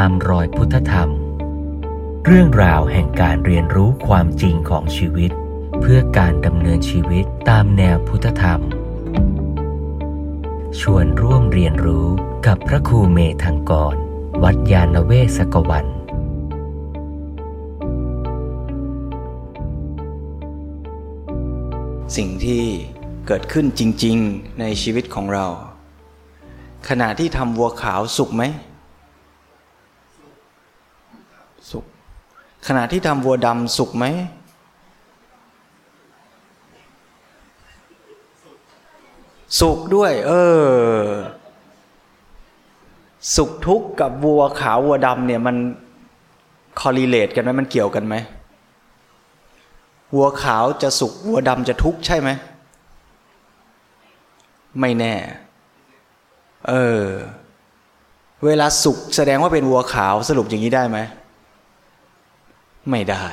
ตามรอยพุทธธรรม เรื่องราวแห่งการเรียนรู้ความจริงของชีวิต เพื่อการดำเนินชีวิตตามแนวพุทธธรรม ชวนร่วมเรียนรู้กับพระครูเมธังกร วัดยาณเวศกวันสิ่งที่เกิดขึ้นจริง ๆ ในชีวิตของเรา ขณะที่ทำวัวขาวสุกไหมสุก ขณะที่ทำวัวดำสุกไหม สุกด้วย เออ สุกทุกข์กับวัวขาววัวดำเนี่ยมันคอรีเลตกันไหมมันเกี่ยวกันไหมวัวขาวจะสุกวัวดำจะทุกข์ใช่ไหม ไม่แน่ เออ เวลาสุกแสดงว่าเป็นวัวขาวสรุปอย่างนี้ได้ไหม ไม่ได้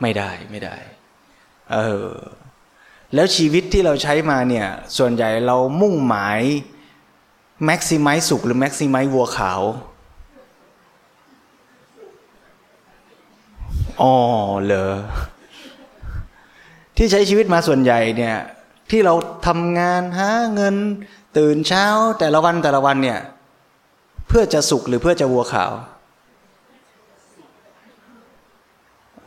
ไม่ได้ไม่ได้ เออ แล้วชีวิตที่เราใช้มาเนี่ย ส่วนใหญ่เรามุ่งหมายแม็กซิมัยสุกหรือแม็กซิมัยวัวขาว อ๋อเหรอ ที่ใช้ชีวิตมาส่วนใหญ่เนี่ย ที่เราทำงานหาเงิน ตื่นเช้าแต่ละวันแต่ละวันเนี่ย เพื่อจะสุกหรือเพื่อจะวัวขาว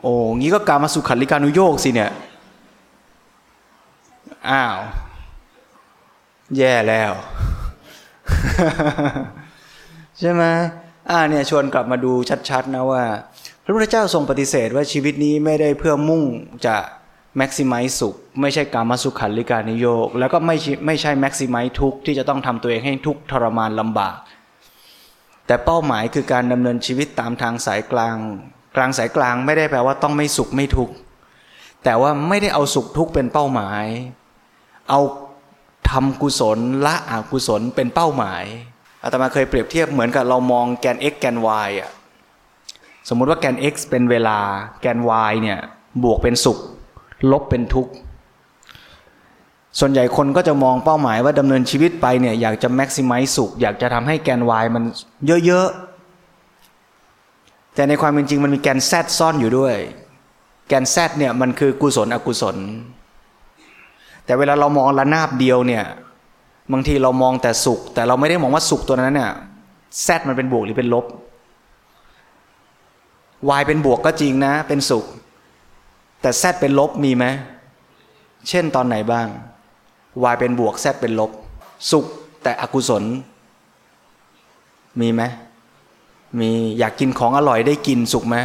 โอ้งี้ก็การมาสุขันลิการุโยกสิเนี่ย อ้าว แย่แล้ว ใช่ไหมอ่าเนี่ยชวนกลับมาดูชัดๆนะว่า พระพุทธเจ้าทรงปฏิเสธว่าชีวิตนี้ไม่ได้เพื่อมุ่งจะแม็กซิมัยสุข ไม่ใช่การมาสุขันลิการนิโยก แล้วก็ไม่ไม่ใช่แม็กซิมัยทุกที่จะต้องทำตัวเองให้ทุกทรมานลำบาก แต่เป้าหมายคือการดำเนินชีวิตตามทางสายกลาง กลางสายกลางไม่ได้แปลว่าต้องไม่สุขไม่ทุกข์แต่ว่าไม่ได้เอาสุขทุกข์เป็นเป้าหมาย เอาทำกุศลละอกุศลเป็นเป้าหมายอาตมาเคยเปรียบเทียบเหมือนกับเรามองแกน x แกน y อะสมมุติว่าแกน x เป็นเวลาแกน y เนี่ยบวกเป็นสุข ลบเป็นทุกข์ส่วนใหญ่คนก็จะมองเป้าหมายว่าดำเนินชีวิตไปเนี่ยอยากจะแม็กซิมัยสุข อยากจะทำให้แกน y มันเยอะ แต่ในความเป็นจริงมันมีแกน z ซ่อนอยู่ด้วย แกน z เนี่ยมันคือกุศลอกุศล แต่เวลาเรามองระนาบเดียวเนี่ยบางทีเรามองแต่สุข แต่เราไม่ได้มองว่าสุขตัวนั้นเนี่ยแซดมันเป็นบวกหรือเป็นลบ y เป็นบวกก็จริงนะ เป็นสุข แต่แซดเป็นลบมีไหมเช่นตอนไหนบ้าง y เป็นบวกแซดเป็นลบ สุขแต่อกุศล มีไหม มีอยากกินของอร่อยได้กินสุขไหม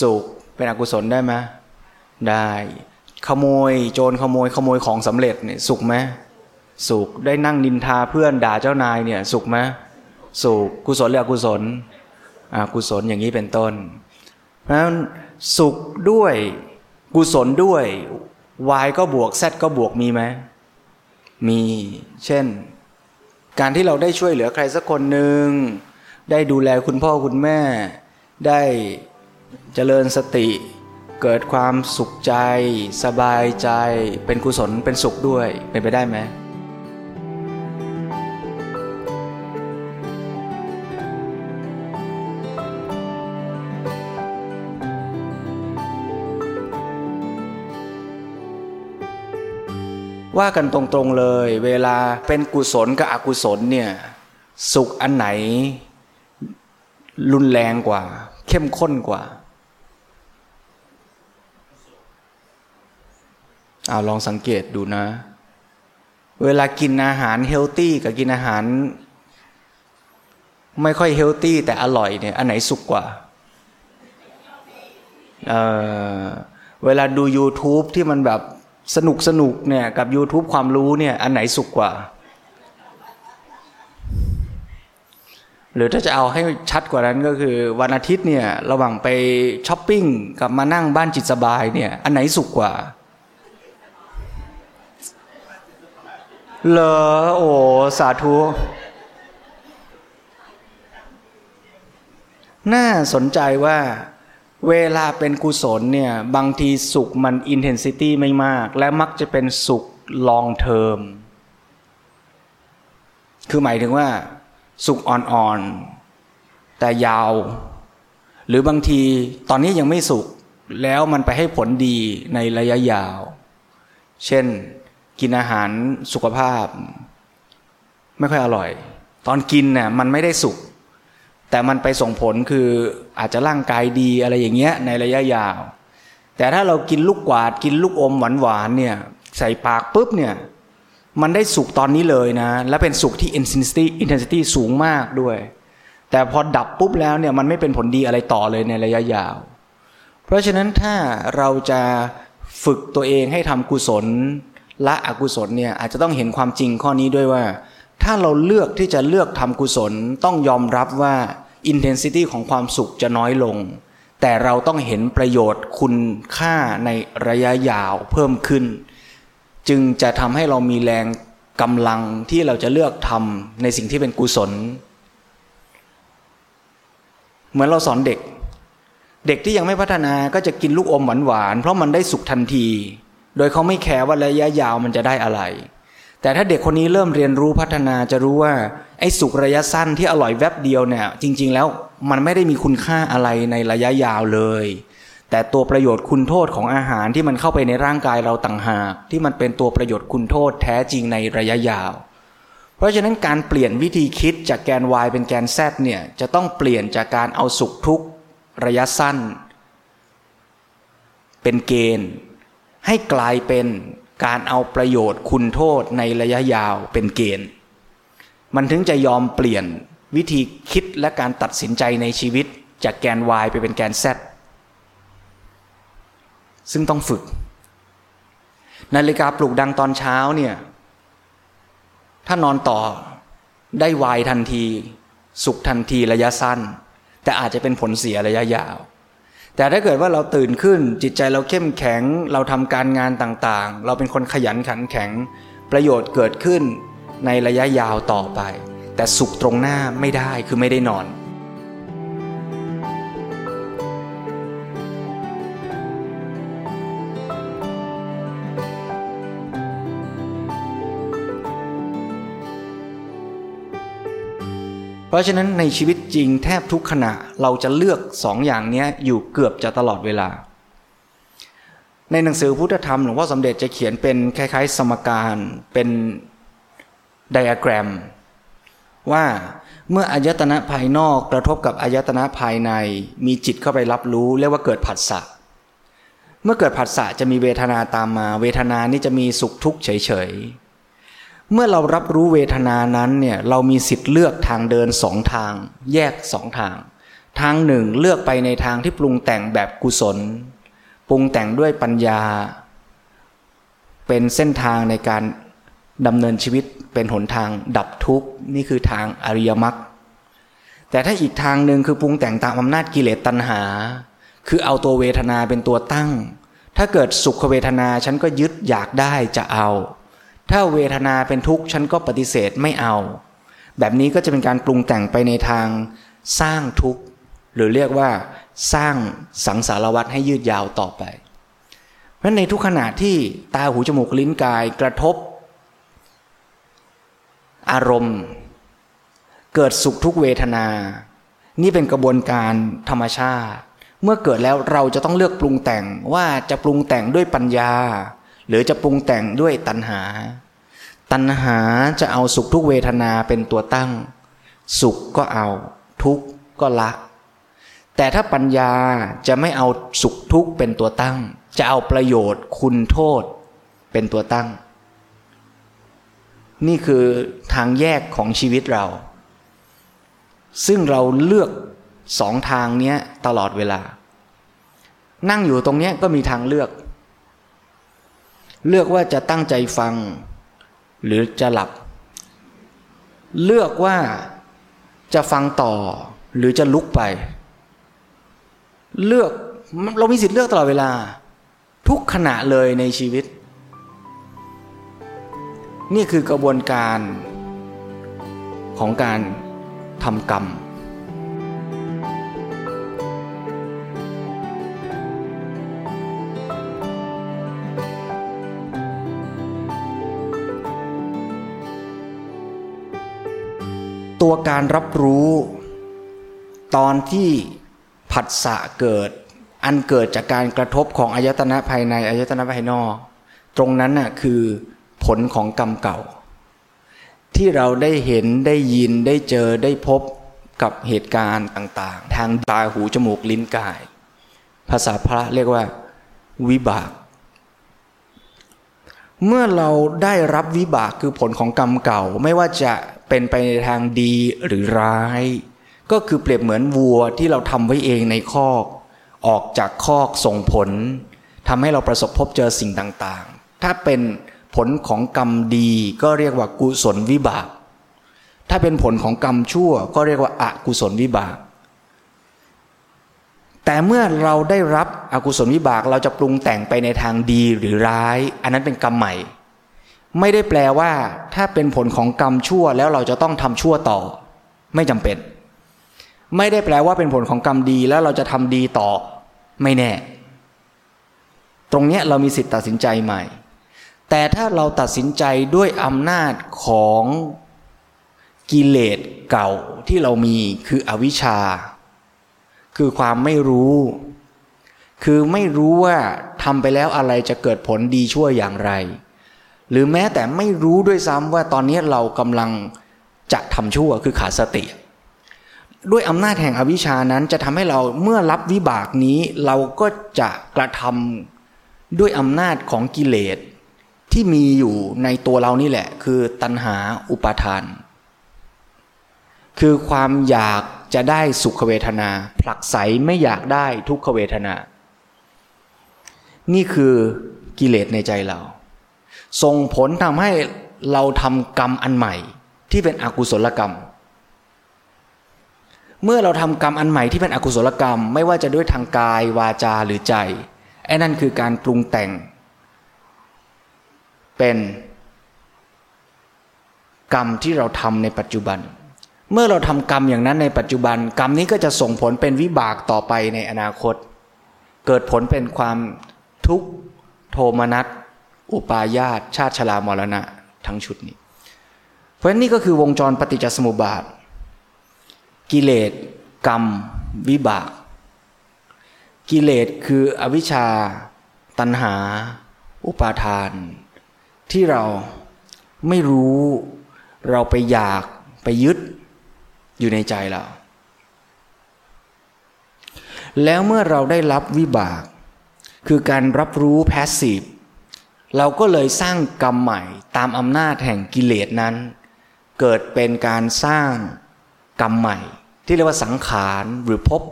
สุขเป็นอกุศลได้ไหมได้ ขโมยโจรขโมยขโมยของสำเร็จเนี่ยสุขไหมสุขได้นั่งนินทาเพื่อนด่าเจ้านายเนี่ย สุขไหมสุขกุศลหรืออกุศลอกุศลอย่างนี้เป็นต้น เพราะฉะนั้นสุขด้วยกุศลด้วย y ก็บวก z ก็บวกมีไหมมีเช่น การที่เราได้ช่วยเหลือใครสักคนหนึ่ง ได้ดูแลคุณพ่อคุณแม่ ได้เจริญสติ เกิดความสุขใจ สบายใจ เป็นกุศลเป็นสุขด้วยเป็นไปได้ไหมว่ากันตรงๆเลย เวลาเป็นกุศลกับอกุศลเนี่ย สุขอันไหน รุนแรงกว่า เข้มข้นกว่าเอาลองสังเกตดูนะ เวลากินอาหาร healthy กับกินอาหาร ไม่ค่อย healthy แต่อร่อยเนี่ย อันไหนสุขกว่า เวลาดู YouTube ที่มันแบบสนุกสนุกเนี่ย กับ YouTube ความรู้เนี่ย อันไหนสุกกว่า หรือถ้าจะเอาให้ชัดกว่านั้นก็คือ วันอาทิตย์เนี่ยระหว่างไปช้อปปิ้งกับมานั่งบ้านจิตสบายเนี่ย อันไหนสุกกว่าเลอโอ้สาธุน่าสนใจว่าเวลาเป็นกุศลเนี่ย บางทีสุขมันอินเทนซิตี้ไม่มาก และมักจะเป็นสุขลองเทอมคือหมายถึงว่า สุขอ่อนๆแแต่ยาว หรือบางทีตอนนี้ยังไม่สุกแล้วมันไปให้ผลดีในระยะยาว เช่นกินอาหารสุขภาพ ไม่ค่อยอร่อย ตอนกินเนี่ยมันไม่ได้สุกแต่มันไปส่งผลคืออาจจะร่างกายดีอะไรอย่างเงี้ยในระยะยาว แต่ถ้าเรากินลูกกวาดกินลูกอมหวานๆเนี่ย ใส่ปากปุ๊บเนี่ย มันได้สุกตอนนี้เลยนะ และเป็นสุกที่ intensity intensity สูงมากด้วย แต่พอดับปุ๊บแล้วเนี่ยมันไม่เป็นผลดีอะไรต่อเลยในระยะยาว เพราะฉะนั้นถ้าเราจะฝึกตัวเองให้ทำกุศลละอกุศลเนี่ยอาจจะต้องเห็นความจริงข้อนี้ด้วยว่า ถ้าเราเลือกที่จะเลือกทำกุศลต้องยอมรับว่า intensity ของความสุขจะน้อยลง แต่เราต้องเห็นประโยชน์คุณค่าในระยะยาวเพิ่มขึ้น จึงจะทำให้เรามีแรงกำลังที่เราจะเลือกทำในสิ่งที่เป็นกุศล เหมือนเราสอนเด็ก เด็กที่ยังไม่พัฒนาก็จะกินลูกอมหวานๆเพราะมันได้สุขทันที โดยเขาไม่แคร์ว่าระยะยาวมันจะได้อะไร แต่ถ้าเด็กคนนี้เริ่มเรียนรู้พัฒนาจะรู้ว่าไอ้สุกระยะสั้นที่อร่อยแวบเดียวเนี่ย จริง ๆ แล้วมันไม่ได้มีคุณค่าอะไรในระยะยาวเลย แต่ตัวประโยชน์คุณโทษของอาหารที่มันเข้าไปในร่างกายเราต่างหาก ที่มันเป็นตัวประโยชน์คุณโทษแท้จริงในระยะยาว เพราะฉะนั้นการเปลี่ยนวิธีคิดจากแกน y เป็นแกน z เนี่ยจะต้องเปลี่ยนจากการเอาสุขทุกระยะสั้น เป็นเกณฑ์ ให้กลายเป็นการเอาประโยชน์คุณโทษในระยะยาวเป็นเกณฑ์ มันถึงจะยอมเปลี่ยนวิธีคิดและการตัดสินใจในชีวิตจากแกน y ไปเป็นแกน z ซึ่งต้องฝึก นาฬิกาปลุกดังตอนเช้าเนี่ย ถ้านอนต่อได้วายทันที สุขทันทีระยะสั้น แต่อาจจะเป็นผลเสียระยะยาว แต่ถ้าเกิดว่าเราตื่นขึ้นจิตใจเราเข้มแข็ง เราทำการงานต่างๆ เราเป็นคนขยันขันแข็ง ประโยชน์เกิดขึ้นในระยะยาวต่อไป แต่สุขตรงหน้าไม่ได้คือไม่ได้นอน ราะฉะนั้นในชีวิตจริงแทบทุกขณะเราจะเลือกสองอย่างนี้อยู่เกือบจะตลอดเวลา ในหนังสือพุทธธรรมหลวงพ่อสมเด็จจะเขียนเป็นคล้ายๆ สมการเป็นไดอะแกรม ว่าเมื่ออายตนะภายนอกกระทบกับอายตนะภายใน มีจิตเข้าไปรับรู้เรียกว่าเกิดผัสสะเมื่อเกิดผัสสะจะมีเวทนาตามมา เวทนานี้จะมีสุขทุกข์เฉย เมื่อเรารับรู้เวทนานั้นเนี่ยเรามีสิทธิ์เลือกทางเดินสองทาง แยกสองทาง ทางหนึ่งเลือกไปในทางที่ปรุงแต่งแบบกุศล ปรุงแต่งด้วยปัญญา เป็นเส้นทางในการดำเนินชีวิตเป็นหนทางดับทุกข์นี่คือทางอริยมรรคแต่ถ้าอีกทางหนึ่งคือปรุงแต่งตามอำนาจกิเลสตัณหา คือเอาตัวเวทนาเป็นตัวตั้ง ถ้าเกิดสุขเวทนาฉันก็ยึดอยากได้จะเอา ถ้าเวทนาเป็นทุกข์ฉันก็ปฏิเสธไม่เอา แบบนี้ก็จะเป็นการปรุงแต่งไปในทางสร้างทุกข์ หรือเรียกว่าสร้างสังสารวัฏให้ยืดยาวต่อไป เพราะในทุกขณะที่ตาหูจมูกลิ้นกายกระทบ อารมณ์ เกิดสุขทุกเวทนา นี่เป็นกระบวนการธรรมชาติ เมื่อเกิดแล้วเราจะต้องเลือกปรุงแต่งว่าจะปรุงแต่งด้วยปัญญา หรือจะปรุงแต่งด้วยตัณหา ตัณหาจะเอาสุขทุกเวทนาเป็นตัวตั้ง สุขก็เอา ทุกข์ก็ละ แต่ถ้าปัญญาจะไม่เอาสุขทุกข์เป็นตัวตั้ง จะเอาประโยชน์คุณโทษเป็นตัวตั้ง นี่คือทางแยกของชีวิตเรา ซึ่งเราเลือกสองทางนี้ตลอดเวลา นั่งอยู่ตรงนี้ก็มีทางเลือก เลือกว่าจะตั้งใจฟัง หรือจะหลับ เลือกว่าจะฟังต่อ หรือจะลุกไป เลือกเรามีสิทธิ์เลือกตลอดเวลา ทุกขณะเลยในชีวิต นี่คือกระบวนการของการทำกรรม ตัวการรับรู้ ตอนที่ผัสสะเกิด อันเกิดจากการกระทบของอายตนะภายในอายตนะภายนอก ตรงนั้นน่ะคือผลของกรรมเก่า ที่เราได้เห็นได้ยินได้เจอได้พบกับเหตุการณ์ต่างๆ ทางตาหูจมูกลิ้นกาย ภาษาพระเรียกว่า วิบาก เมื่อเราได้รับวิบากคือผลของกรรมเก่าไม่ว่าจะ เป็นไปในทางดีหรือร้าย ก็คือเปรียบเหมือนวัวที่เราทำไว้เองในคอก ออกจากคอกส่งผลทำให้เราประสบพบเจอสิ่งต่างๆ ถ้าเป็นผลของกรรมดีก็เรียกว่ากุศลวิบาก ถ้าเป็นผลของกรรมชั่วก็เรียกว่าอากุศลวิบาก แต่เมื่อเราได้รับอกุศลวิบากเราจะปรุงแต่งไปในทางดีหรือร้าย อันนั้นเป็นกรรมใหม่ ไม่ได้แปลว่า ถ้าเป็นผลของกรรมชั่วแล้วเราจะต้องทำชั่วต่อ ไม่จำเป็น ไม่ได้แปลว่าเป็นผลของกรรมดีแล้วเราจะทำดีต่อ ไม่แน่ ตรงเนี้ยเรามีสิทธิ์ตัดสินใจใหม่ แต่ถ้าเราตัดสินใจด้วยอำนาจของกิเลสเก่าที่เรามีคืออวิชชา คือความไม่รู้ คือไม่รู้ว่าทำไปแล้วอะไรจะเกิดผลดีชั่วอย่างไร หรือแม้แต่ไม่รู้ด้วยซ้ำว่าตอนนี้เรากำลังจะทำชั่วคือขาดสติ ด้วยอำนาจแห่งอวิชานั้นจะทำให้เราเมื่อรับวิบากนี้ เราก็จะกระทำด้วยอำนาจของกิเลสที่มีอยู่ในตัวเรานี่แหละ คือตัณหาอุปาทาน คือความอยากจะได้สุขเวทนา ผลักไสไม่อยากได้ทุกขเวทนา นี่คือกิเลสในใจเรา ส่งผลทำให้เราทำกรรมอันใหม่ ที่เป็นอกุศลกรรม เมื่อเราทำกรรมอันใหม่ที่เป็นอกุศลกรรม ไม่ว่าจะด้วยทางกายวาจาหรือใจไอ้นั่นคือการปรุงแต่ง เป็นกรรมที่เราทำในปัจจุบัน เมื่อเราทำกรรมอย่างนั้นในปัจจุบัน กรรมนี้ก็จะส่งผลเป็นวิบากต่อไปในอนาคต เกิดผลเป็นความทุกข์โทมนัส อุปาญาตชาติชรามรณะทั้งชุดนี้ เพราะฉะนี่ก็คือวงจรปฏิจจสมุปบาท กิเลสกรรม วิบาก กิเลสคืออวิชชา ตัณหา อุปาทาน ที่เราไม่รู้เราไปอยากไปยึดอยู่ในใจเรา แล้วเมื่อเราได้รับวิบาก คือการรับรู้แพสซีฟ เราก็เลยสร้างกรรมใหม่ตามอำนาจแห่งกิเลสนั้น เกิดเป็นการสร้างกรรมใหม่ ที่เรียกว่าสังขารหรือภพ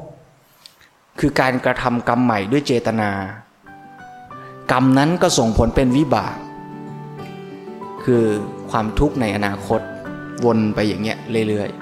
คือการกระทำกรรมใหม่ด้วยเจตนา กรรมนั้นก็ส่งผลเป็นวิบาก คือความทุกข์ในอนาคตวนไปอย่างเงี้ยเรื่อยๆ